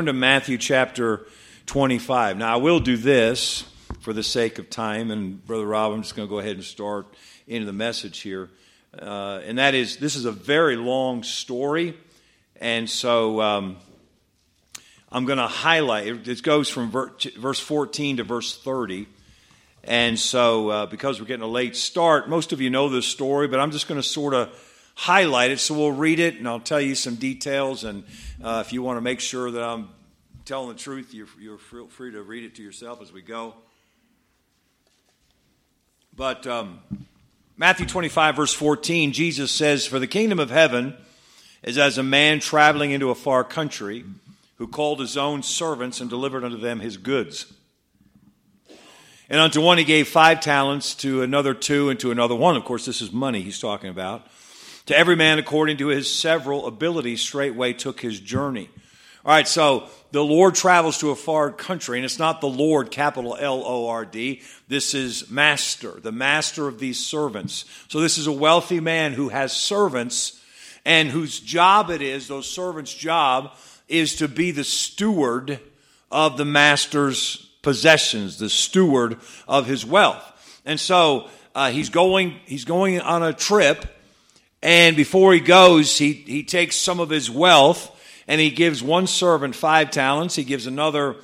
Turn to Matthew chapter 25. Now, I will do this for the sake of time, and Brother Rob, I'm just going to go ahead and start into the message here. Uh, and that is, this is a very long story, and so um, I'm going to highlight it. Goes from verse 14 to verse 30. And so, uh, because we're getting a late start, most of you know this story, but I'm just going to sort of highlight it. So we'll read it, and I'll tell you some details. And uh, if you want to make sure that I'm telling the truth, you're, you're free to read it to yourself as we go. But um, Matthew 25, verse 14, Jesus says, For the kingdom of heaven is as a man traveling into a far country who called his own servants and delivered unto them his goods. And unto one he gave five talents, to another two, and to another one. Of course, this is money he's talking about. To every man according to his several abilities, straightway took his journey. All right, so the Lord travels to a far country, and it's not the Lord, capital L O R D. This is master, the master of these servants. So this is a wealthy man who has servants, and whose job it is, those servants' job, is to be the steward of the master's possessions, the steward of his wealth. And so uh, he's going, he's going on a trip and before he goes, he, he takes some of his wealth and he gives one servant five talents. He gives another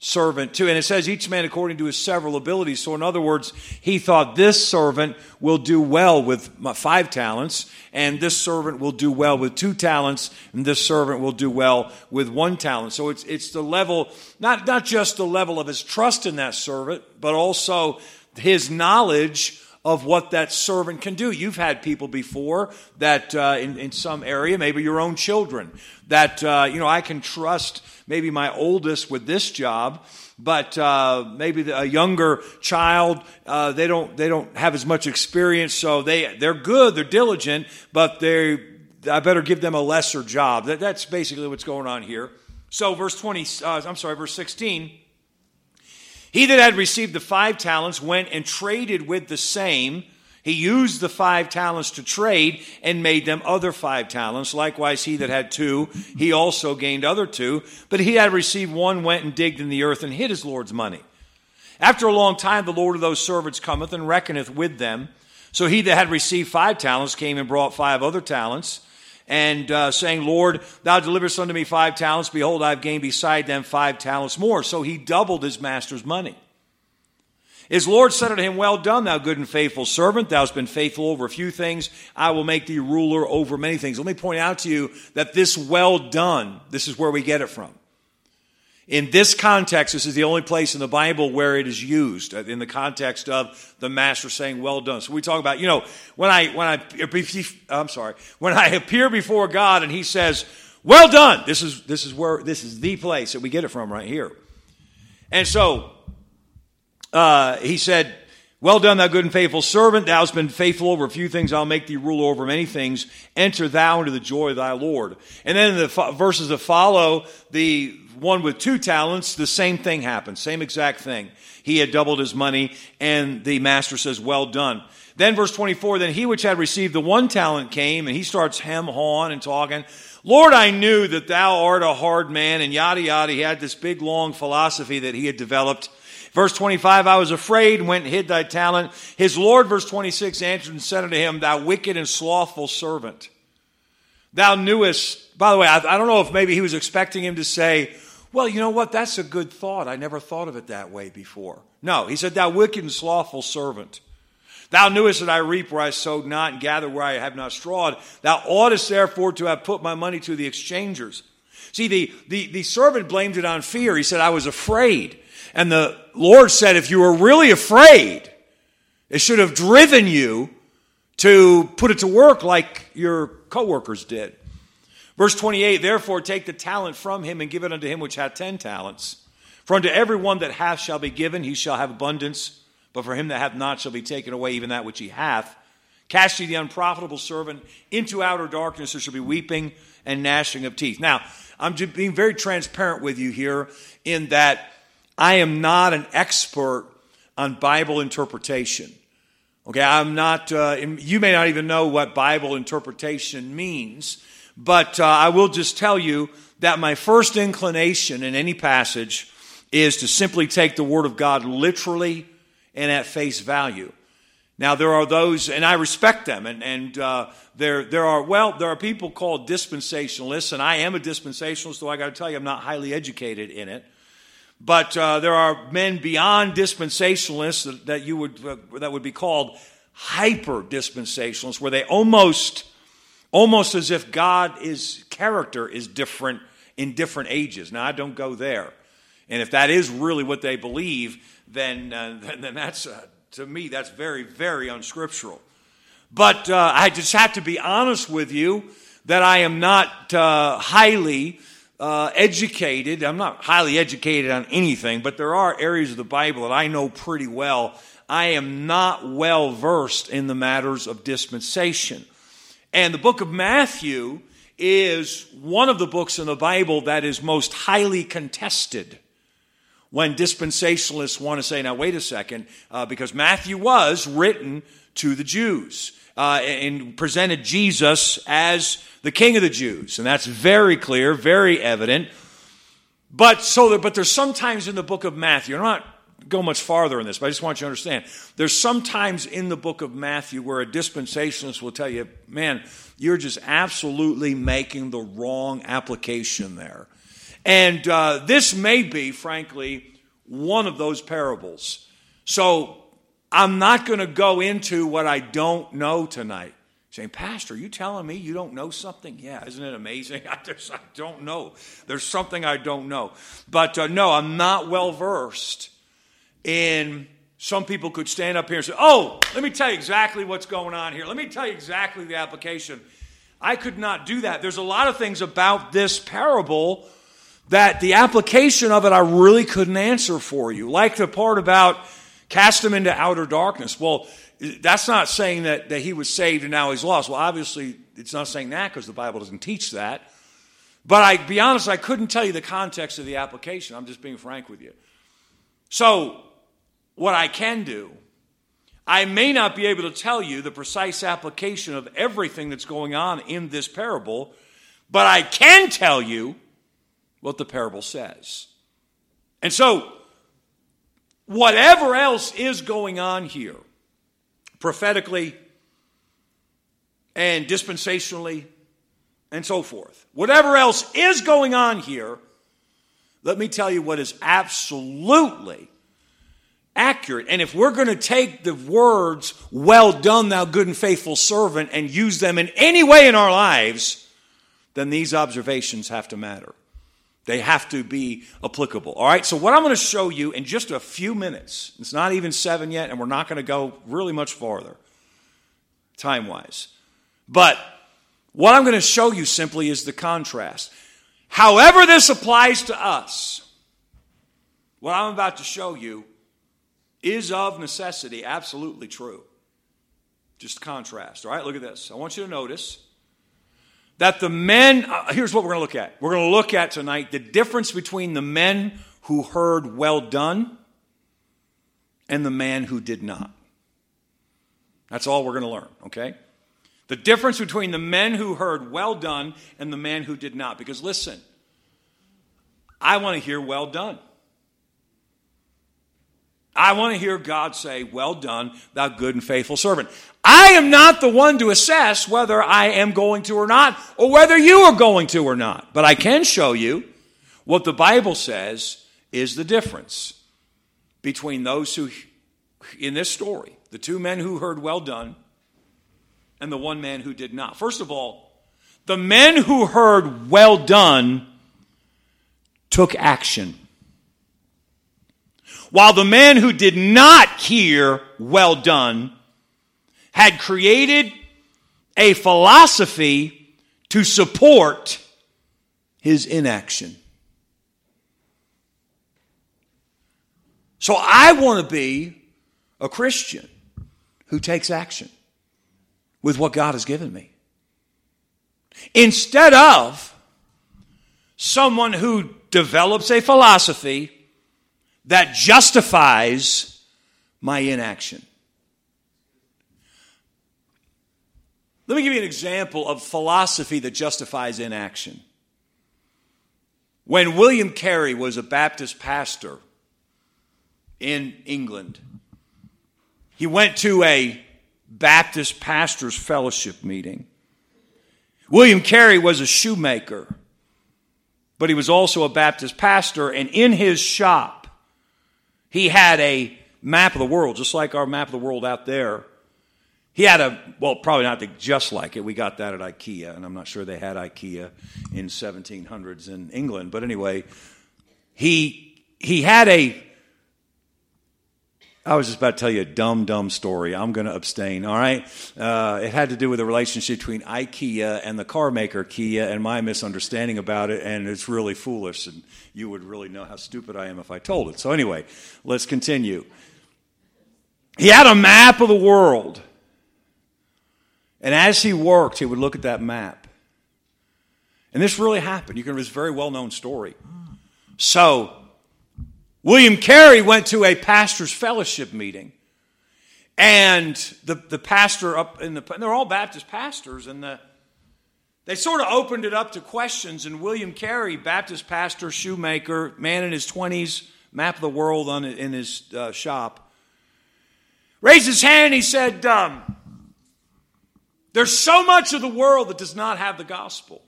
servant two. And it says each man according to his several abilities. So, in other words, he thought this servant will do well with five talents, and this servant will do well with two talents, and this servant will do well with one talent. So, it's, it's the level, not, not just the level of his trust in that servant, but also his knowledge of what that servant can do. You've had people before that uh, in, in some area, maybe your own children, that, uh, you know, I can trust maybe my oldest with this job, but uh, maybe a younger child, uh, they, don't, they don't have as much experience, so they, they're good, they're diligent, but they, I better give them a lesser job. That, that's basically what's going on here. So, verse 20, uh, I'm sorry, verse 16 he that had received the five talents went and traded with the same. He used the five talents to trade and made them other five talents. Likewise, he that had two, he also gained other two. But he that had received one went and digged in the earth and hid his Lord's money. After a long time, the Lord of those servants cometh and reckoneth with them. So he that had received five talents came and brought five other talents and uh, saying, Lord, thou deliverest unto me five talents. Behold, I've gained beside them five talents more. So he doubled his master's money. His Lord said unto him, Well done, thou good and faithful servant. Thou hast been faithful over a few things. I will make thee ruler over many things. Let me point out to you that this well done, this is where we get it from. In this context, this is the only place in the Bible where it is used uh, in the context of the master saying, "Well done." So we talk about, you know, when I when I I'm sorry, when I appear before God and He says, "Well done," this is this is where this is the place that we get it from right here. And so uh, He said, well done, thou good and faithful servant. Thou hast been faithful over a few things. I'll make thee ruler over many things. Enter thou into the joy of thy Lord. And then in the verses that follow, the one with two talents, the same thing happens. Same exact thing. He had doubled his money, and the master says, Well done. Then, verse 24, then he which had received the one talent came, and he starts hem hawing and talking. Lord, I knew that thou art a hard man, and yada yada. He had this big long philosophy that he had developed. Verse 25, I was afraid, went and hid thy talent. His Lord, verse 26, answered and said unto him, Thou wicked and slothful servant. Thou knewest, by the way, I, I don't know if maybe he was expecting him to say, well, you know what? That's a good thought. I never thought of it that way before. No, he said, Thou wicked and slothful servant. Thou knewest that I reap where I sowed not and gather where I have not strawed. Thou oughtest therefore to have put my money to the exchangers. See, the, the, the servant blamed it on fear. He said, I was afraid. And the Lord said, if you were really afraid, it should have driven you to put it to work like your coworkers did. Verse 28 Therefore, take the talent from him and give it unto him which hath ten talents. For unto every one that hath shall be given, he shall have abundance. But for him that hath not shall be taken away even that which he hath. Cast ye the unprofitable servant into outer darkness, there shall be weeping and gnashing of teeth. Now, I'm just being very transparent with you here in that I am not an expert on Bible interpretation. Okay, I'm not, uh, you may not even know what Bible interpretation means. But uh, I will just tell you that my first inclination in any passage is to simply take the Word of God literally and at face value. Now, there are those, and I respect them, and, and uh, there, there are, well, there are people called dispensationalists, and I am a dispensationalist, though I got to tell you, I'm not highly educated in it. But uh, there are men beyond dispensationalists that, that you would, uh, that would be called hyper dispensationalists, where they almost, almost as if God is character is different in different ages. Now, I don't go there. And if that is really what they believe, then, uh, then, then, that's, uh, to me, that's very, very unscriptural. But uh, I just have to be honest with you that I am not uh, highly uh, educated. I'm not highly educated on anything, but there are areas of the Bible that I know pretty well. I am not well versed in the matters of dispensation. And the book of Matthew is one of the books in the Bible that is most highly contested when dispensationalists want to say, now, wait a second, uh, because Matthew was written to the Jews uh, and presented Jesus as the King of the Jews. And that's very clear, very evident. But so, but there's sometimes in the book of Matthew, I'm not go much farther in this, but I just want you to understand. There's sometimes in the book of Matthew where a dispensationalist will tell you, man, you're just absolutely making the wrong application there. And uh, this may be, frankly, one of those parables. So I'm not going to go into what I don't know tonight. Saying, Pastor, you telling me you don't know something? Yeah, isn't it amazing? I, just, I don't know. There's something I don't know. But uh, no, I'm not well versed in. Some people could stand up here and say, Oh, let me tell you exactly what's going on here. Let me tell you exactly the application. I could not do that. There's a lot of things about this parable that the application of it I really couldn't answer for you. Like the part about cast him into outer darkness. Well, that's not saying that, that he was saved and now he's lost. Well, obviously, it's not saying that because the Bible doesn't teach that. But I be honest, I couldn't tell you the context of the application. I'm just being frank with you. So, what I can do, I may not be able to tell you the precise application of everything that's going on in this parable, but I can tell you what the parable says. And so, whatever else is going on here, prophetically and dispensationally and so forth, whatever else is going on here, let me tell you what is absolutely accurate. And if we're going to take the words, well done, thou good and faithful servant, and use them in any way in our lives, then these observations have to matter. They have to be applicable. All right, so what I'm going to show you in just a few minutes, it's not even seven yet, and we're not going to go really much farther time wise. But what I'm going to show you simply is the contrast. However, this applies to us, what I'm about to show you is of necessity absolutely true. Just contrast. All right, look at this. I want you to notice that the men, uh, here's what we're going to look at. We're going to look at tonight the difference between the men who heard well done and the man who did not. That's all we're going to learn, okay? The difference between the men who heard well done and the man who did not. Because listen, I want to hear well done. I want to hear God say, Well done, thou good and faithful servant. I am not the one to assess whether I am going to or not, or whether you are going to or not. But I can show you what the Bible says is the difference between those who, in this story, the two men who heard well done and the one man who did not. First of all, the men who heard well done took action. While the man who did not hear well done had created a philosophy to support his inaction. So I want to be a Christian who takes action with what God has given me. Instead of someone who develops a philosophy that justifies my inaction. Let me give you an example of philosophy that justifies inaction. When William Carey was a Baptist pastor in England, he went to a Baptist pastors fellowship meeting. William Carey was a shoemaker, but he was also a Baptist pastor, and in his shop, he had a map of the world, just like our map of the world out there. He had a, well, probably not just like it. We got that at IKEA, and I'm not sure they had IKEA in 1700s in England. But anyway, he, he had a I was just about to tell you a dumb, dumb story. I'm going to abstain, all right? Uh, it had to do with the relationship between IKEA and the car maker Kia and my misunderstanding about it, and it's really foolish, and you would really know how stupid I am if I told it. So, anyway, let's continue. He had a map of the world, and as he worked, he would look at that map. And this really happened. You can, it's a very well known story. So, William Carey went to a pastor's fellowship meeting. And the, the pastor up in the, they're all Baptist pastors, and the, they sort of opened it up to questions. And William Carey, Baptist pastor, shoemaker, man in his 20s, map of the world on, in his uh, shop, raised his hand. He said, um, There's so much of the world that does not have the gospel.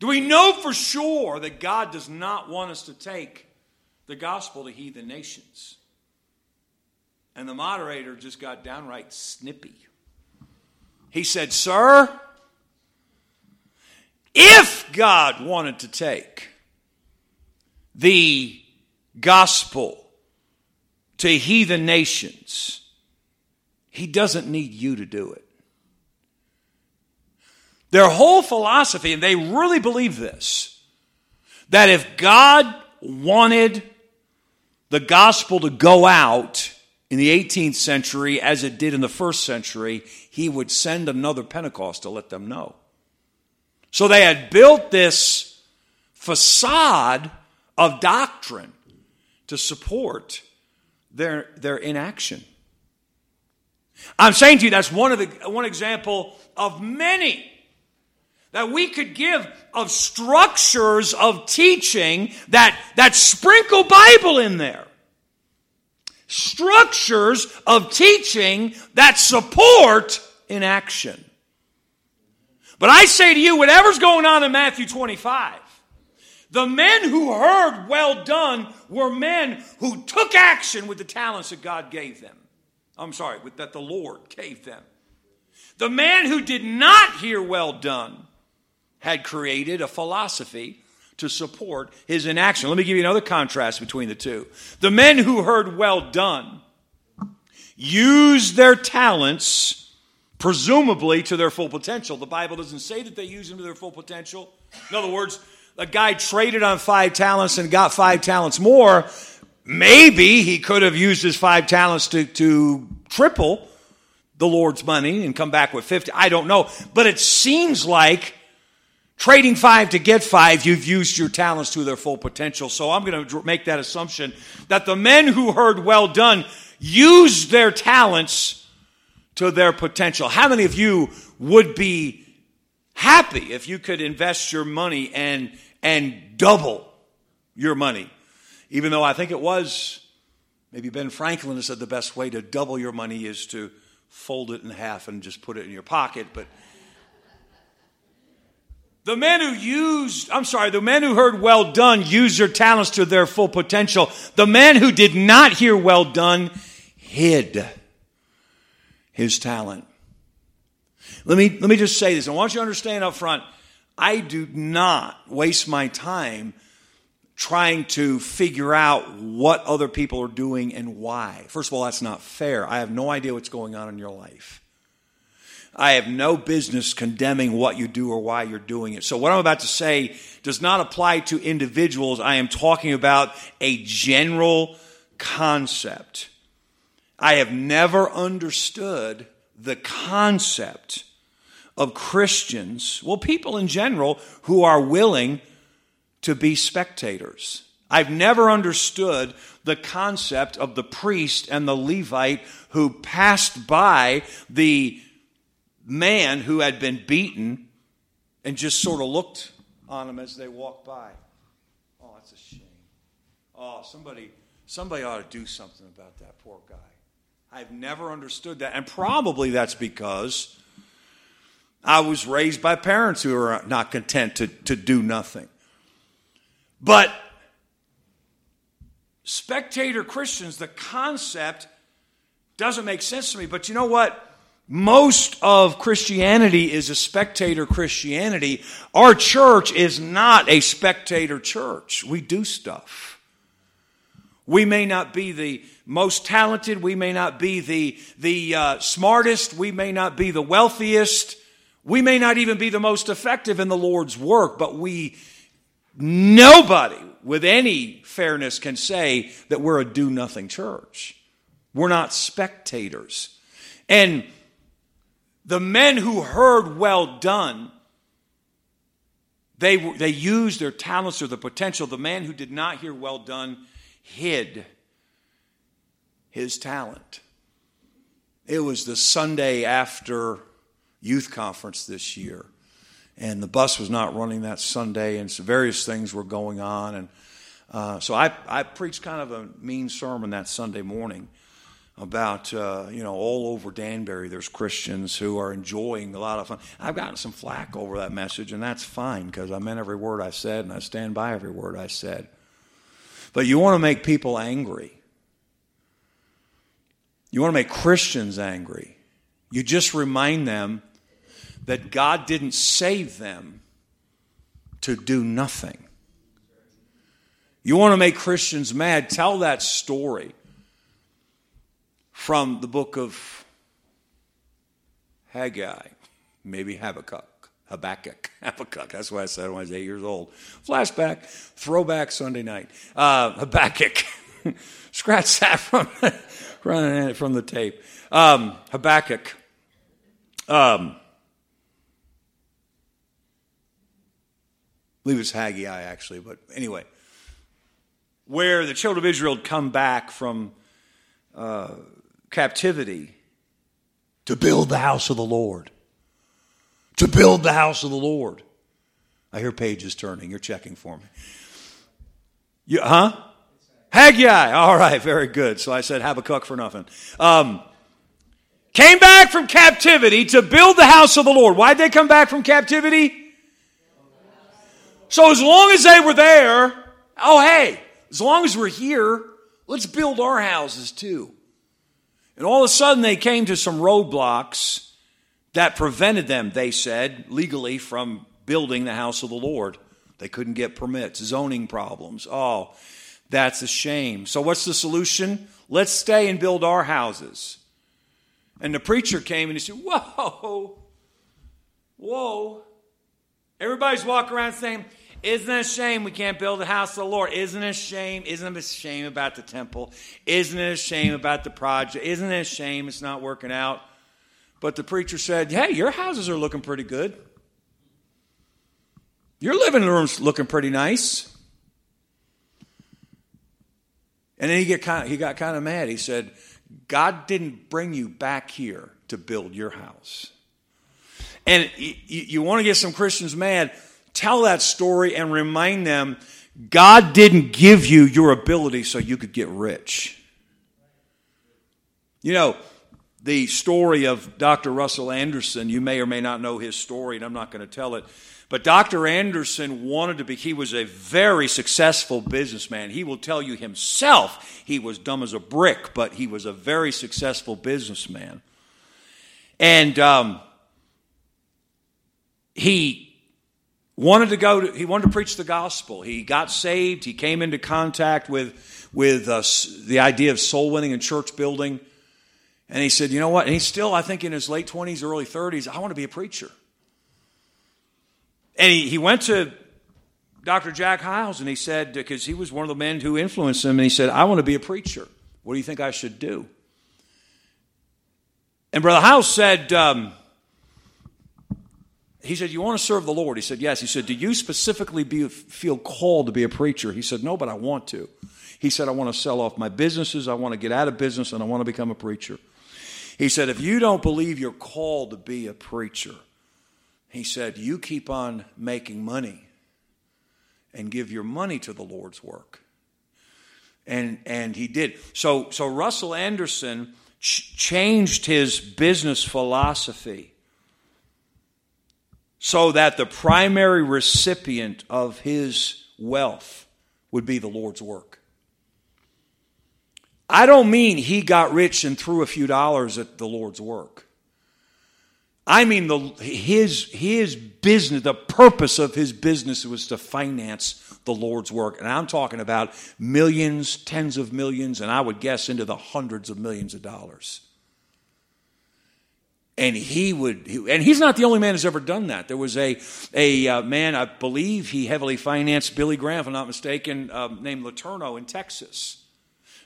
Do we know for sure that God does not want us to take the gospel to heathen nations? And the moderator just got downright snippy. He said, Sir, if God wanted to take the gospel to heathen nations, he doesn't need you to do it. Their whole philosophy, and they really believe this, that if God wanted the gospel to go out in the 18th century as it did in the first century, he would send another Pentecost to let them know. So they had built this facade of doctrine to support their, their inaction. I'm saying to you that's one of the one example of many that we could give of structures of teaching that, that sprinkle Bible in there. Structures of teaching that support in action. But I say to you, whatever's going on in Matthew 25, the men who heard well done were men who took action with the talents that God gave them. I'm sorry, that the Lord gave them. The man who did not hear well done had created a philosophy to support his inaction. Let me give you another contrast between the two. The men who heard well done used their talents presumably to their full potential. The Bible doesn't say that they used them to their full potential. In other words, a guy traded on five talents and got five talents more. Maybe he could have used his five talents to, to triple the Lord's money and come back with 50. I don't know. But it seems like Trading five to get five, you've used your talents to their full potential. So I'm going to make that assumption that the men who heard well done used their talents to their potential. How many of you would be happy if you could invest your money and, and double your money? Even though I think it was, maybe Ben Franklin said the best way to double your money is to fold it in half and just put it in your pocket. But the men who used, I'm sorry, the men who heard well done used their talents to their full potential. The man who did not hear well done hid his talent. Let me, let me just say this. I want you to understand up front. I do not waste my time trying to figure out what other people are doing and why. First of all, that's not fair. I have no idea what's going on in your life. I have no business condemning what you do or why you're doing it. So, what I'm about to say does not apply to individuals. I am talking about a general concept. I have never understood the concept of Christians, well, people in general, who are willing to be spectators. I've never understood the concept of the priest and the Levite who passed by the man who had been beaten and just sort of looked on them as they walked by. Oh, that's a shame. Oh, somebody, somebody ought to do something about that poor guy. I've never understood that. And probably that's because I was raised by parents who are not content to, to do nothing. But spectator Christians, the concept doesn't make sense to me. But you know what? Most of Christianity is a spectator Christianity. Our church is not a spectator church. We do stuff. We may not be the most talented. We may not be the, the uh, smartest. We may not be the wealthiest. We may not even be the most effective in the Lord's work, but we, nobody with any fairness can say that we're a do nothing church. We're not spectators. And the men who heard well done, they, they used their talents or the potential. The man who did not hear well done hid his talent. It was the Sunday after youth conference this year, and the bus was not running that Sunday, and so various things were going on. And uh, so I, I preached kind of a mean sermon that Sunday morning about uh, you know all over Danbury there's Christians who are enjoying a lot of fun. I've gotten some flack over that message, and that's fine because I meant every word I said, and I stand by every word I said. But you want to make people angry. You want to make Christians angry. You just remind them that God didn't save them to do nothing. You want to make Christians mad, tell that story from the book of Haggai, maybe Habakkuk. Habakkuk. Habakkuk. That's why I said when I was eight years old. Flashback, throwback Sunday night. Uh, Habakkuk. Scratch that from, from the tape. Um, Habakkuk. Um, I believe it's Haggai, actually, but anyway. Where the children of Israel come back from uh, captivity to build the house of the Lord. To build the house of the Lord. I hear pages turning. You're checking for me. You, huh? Haggai. All right, very good. So I said Habakkuk for nothing. Um, came back from captivity to build the house of the Lord. Why'd they come back from captivity? So as long as they were there, oh hey, as long as we're here, let's build our houses too. And all of a sudden, they came to some roadblocks that prevented them, they said, legally from building the house of the Lord. They couldn't get permits, zoning problems. Oh, that's a shame. So, what's the solution? Let's stay and build our houses. And the preacher came and he said, Whoa, whoa. Everybody's walking around saying, isn't it a shame we can't build the house of the Lord? Isn't it a shame? Isn't it a shame about the temple? Isn't it a shame about the project? Isn't it a shame it's not working out? But the preacher said, Hey, your houses are looking pretty good. Your living room's looking pretty nice. And then he, get kind of, he got kind of mad. He said, God didn't bring you back here to build your house. And you, you want to get some Christians mad tell that story and remind them God didn't give you your ability so you could get rich. You know, the story of Dr. Russell Anderson, you may or may not know his story, and I'm not going to tell it. But Dr. Anderson wanted to be, he was a very successful businessman. He will tell you himself he was dumb as a brick, but he was a very successful businessman. And um, he wanted to go to, he wanted to preach the gospel. He got saved. He came into contact with, with uh, the idea of soul winning and church building. And he said, you know what? And he's still, I think, in his late 20s, early 30s. I want to be a preacher. And he, he went to Dr. Jack Hyles and he said, because he was one of the men who influenced him, and he said, I want to be a preacher. What do you think I should do? And Brother Hyles said, um, he said, You want to serve the Lord? He said, Yes. He said, Do you specifically be, feel called to be a preacher? He said, No, but I want to. He said, I want to sell off my businesses. I want to get out of business and I want to become a preacher. He said, If you don't believe you're called to be a preacher, he said, You keep on making money and give your money to the Lord's work. And, and he did. So, so Russell Anderson ch- changed his business philosophy so that the primary recipient of his wealth would be the Lord's work. I don't mean he got rich and threw a few dollars at the Lord's work. I mean the his his business, the purpose of his business was to finance the Lord's work. And I'm talking about millions, tens of millions, and I would guess into the hundreds of millions of dollars. And he would, and he's not the only man who's ever done that. There was a, a uh, man, I believe he heavily financed Billy Graham, if I'm not mistaken, uh, named Letourneau in Texas,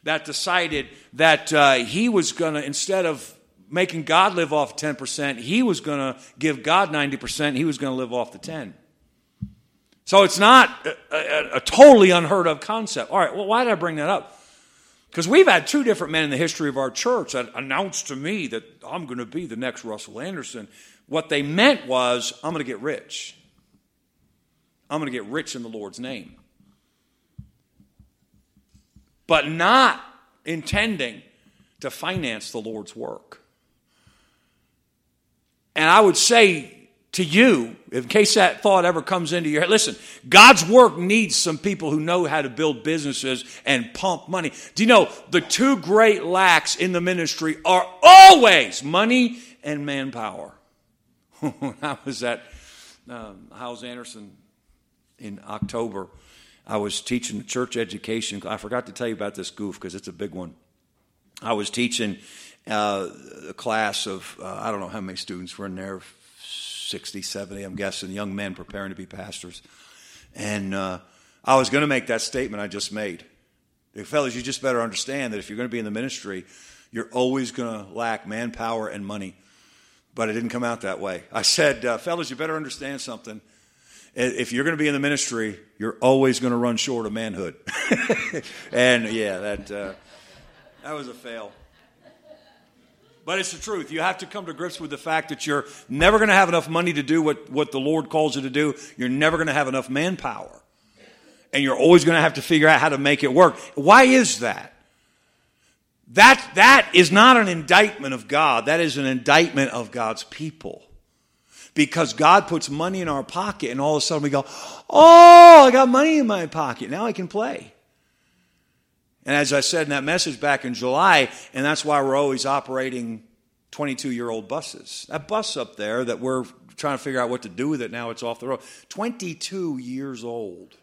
that decided that uh, he was going to, instead of making God live off 10%, he was going to give God 90%, he was going to live off the 10. So it's not a, a, a, totally unheard of concept. All right, well, why did I bring that up? Because we've had two different men in the history of our church that announced to me that I'm going to be the next Russell Anderson. What they meant was, I'm going to get rich. I'm going to get rich in the Lord's name. But not intending to finance the Lord's work. And I would say to you, in case that thought ever comes into your head, listen, God's work needs some people who know how to build businesses and pump money. Do you know the two great lacks in the ministry are always money and manpower? I was at um, Hyles Anderson in October. I was teaching church education. I forgot to tell you about this goof because it's a big one. I was teaching uh, a class of, uh, I don't know how many students were in there, 60, 70, I'm guessing, young men preparing to be pastors. And uh, I was going to make that statement I just made. Fellas, you just better understand that if you're going to be in the ministry, you're always going to lack manpower and money. But it didn't come out that way. I said, uh, fellas, you better understand something. If you're going to be in the ministry, you're always going to run short of manhood. and yeah, that, uh, that was a fail. But it's the truth. You have to come to grips with the fact that you're never going to have enough money to do what, what the Lord calls you to do. You're never going to have enough manpower. And you're always going to have to figure out how to make it work. Why is that? That, that is not an indictment of God. That is an indictment of God's people. Because God puts money in our pocket and all of a sudden we go, oh, I got money in my pocket. Now I can play. And as I said in that message back in July, and that's why we're always operating 22 year old buses. That bus up there that we're trying to figure out what to do with it now, it's off the road. 22 years old.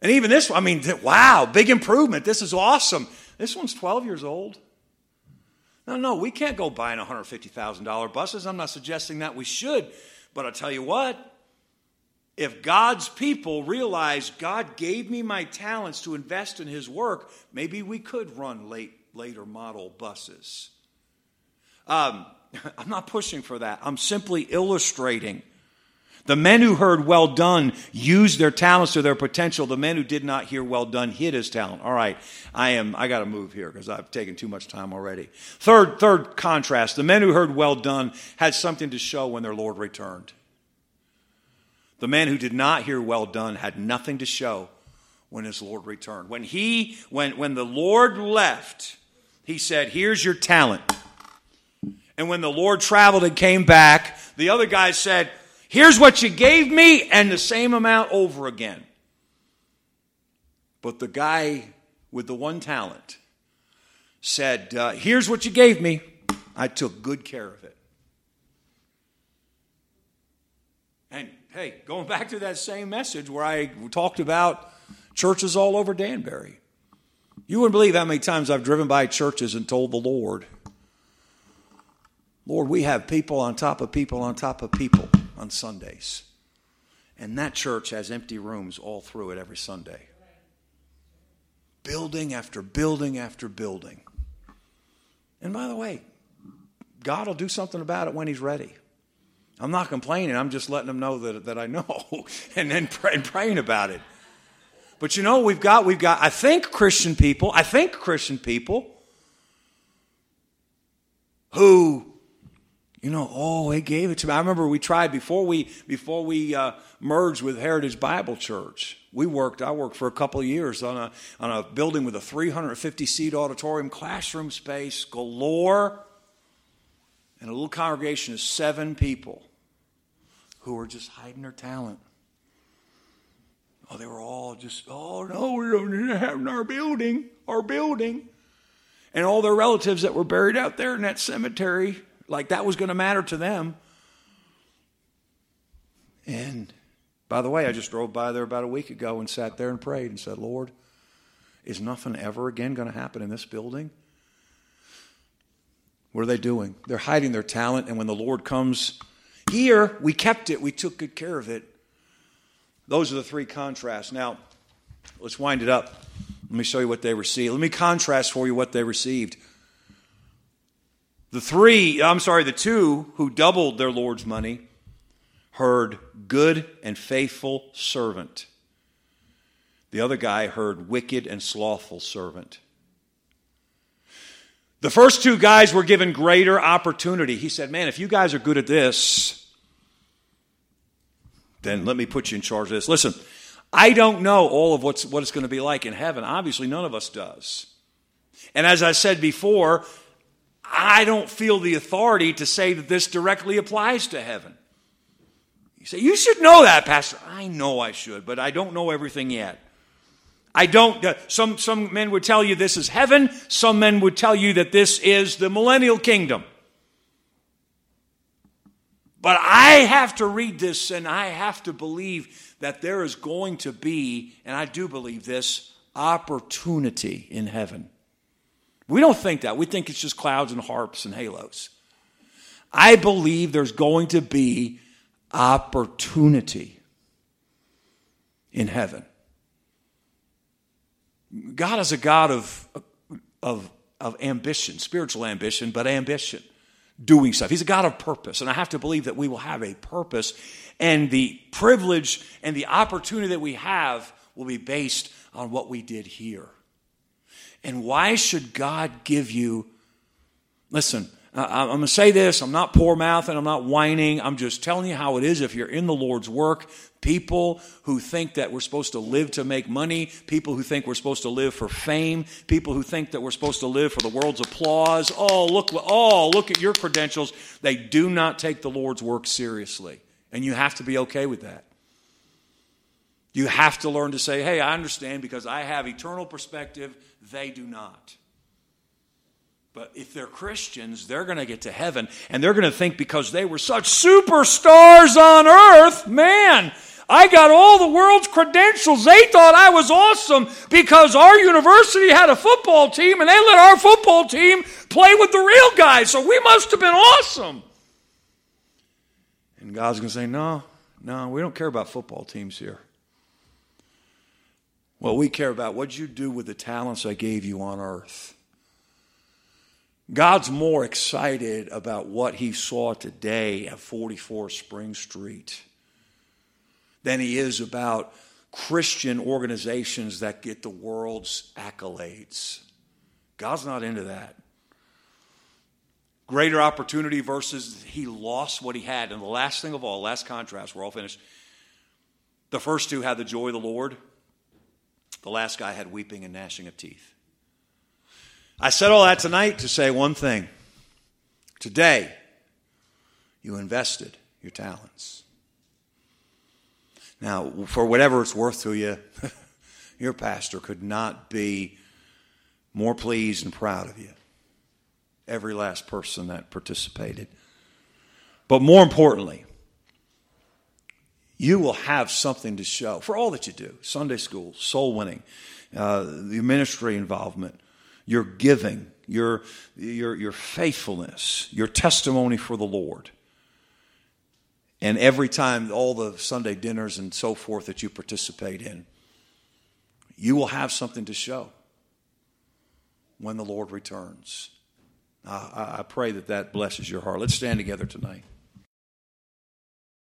And even this I mean, wow, big improvement. This is awesome. This one's 12 years old. No, no, we can't go buying $150,000 buses. I'm not suggesting that we should. But I'll tell you what, if God's people realize God gave me my talents to invest in His work, maybe we could run late, later model buses. Um, I'm not pushing for that. I'm simply illustrating. The men who heard well done used their talents to their potential. The men who did not hear well done hid his talent. All right, I am I got to move here because I've taken too much time already. Third third contrast. The men who heard well done had something to show when their Lord returned. The man who did not hear well done had nothing to show when his Lord returned. When he when when the Lord left, he said, "Here's your talent." And when the Lord traveled and came back, the other guy said, "Here's what you gave me and the same amount over again." But the guy with the one talent said, uh, "Here's what you gave me. I took good care of it." And hey, going back to that same message where I talked about churches all over Danbury. You wouldn't believe how many times I've driven by churches and told the Lord, Lord, we have people on top of people on top of people on Sundays. And that church has empty rooms all through it every Sunday. Building after building after building. And by the way, God will do something about it when He's ready. I'm not complaining. I'm just letting them know that, that I know and then pray, and praying about it. But you know, we've got, we've got, I think Christian people, I think Christian people who you know, oh, they gave it to me. I remember we tried before we before we uh, merged with Heritage Bible Church. We worked. I worked for a couple of years on a on a building with a 350 seat auditorium, classroom space galore, and a little congregation of seven people who were just hiding their talent. Oh, they were all just, oh no, we don't have our building, our building, and all their relatives that were buried out there in that cemetery like that was going to matter to them. And by the way, I just drove by there about a week ago and sat there and prayed and said, Lord, is nothing ever again going to happen in this building? What are they doing? They're hiding their talent, and when the Lord comes here, we kept it, we took good care of it. Those are the three contrasts. Now, let's wind it up. Let me show you what they received. Let me contrast for you what they received. The three, I'm sorry, the two who doubled their Lord's money heard good and faithful servant. The other guy heard wicked and slothful servant. The first two guys were given greater opportunity. He said, Man, if you guys are good at this, then let me put you in charge of this. Listen, I don't know all of what's, what it's going to be like in heaven. Obviously, none of us does. And as I said before, I don't feel the authority to say that this directly applies to heaven. You say, You should know that, Pastor. I know I should, but I don't know everything yet. I don't, uh, some, some men would tell you this is heaven, some men would tell you that this is the millennial kingdom. But I have to read this and I have to believe that there is going to be, and I do believe this, opportunity in heaven. We don't think that. We think it's just clouds and harps and halos. I believe there's going to be opportunity in heaven. God is a God of, of, of ambition, spiritual ambition, but ambition, doing stuff. He's a God of purpose. And I have to believe that we will have a purpose. And the privilege and the opportunity that we have will be based on what we did here. And why should God give you? Listen, I'm going to say this. I'm not poor mouthing. I'm not whining. I'm just telling you how it is if you're in the Lord's work. People who think that we're supposed to live to make money, people who think we're supposed to live for fame, people who think that we're supposed to live for the world's applause. Oh, look, oh, look at your credentials. They do not take the Lord's work seriously. And you have to be okay with that. You have to learn to say, hey, I understand because I have eternal perspective. They do not. But if they're Christians, they're going to get to heaven and they're going to think because they were such superstars on earth, man, I got all the world's credentials. They thought I was awesome because our university had a football team and they let our football team play with the real guys. So we must have been awesome. And God's going to say, no, no, we don't care about football teams here. What we care about, what'd you do with the talents I gave you on earth? God's more excited about what he saw today at 44 Spring Street than he is about Christian organizations that get the world's accolades. God's not into that. Greater opportunity versus he lost what he had. And the last thing of all, last contrast, we're all finished. The first two had the joy of the Lord. The last guy had weeping and gnashing of teeth. I said all that tonight to say one thing. Today, you invested your talents. Now, for whatever it's worth to you, your pastor could not be more pleased and proud of you. Every last person that participated. But more importantly, you will have something to show for all that you do Sunday school, soul winning, uh, your ministry involvement, your giving, your, your, your faithfulness, your testimony for the Lord. And every time, all the Sunday dinners and so forth that you participate in, you will have something to show when the Lord returns. I, I pray that that blesses your heart. Let's stand together tonight.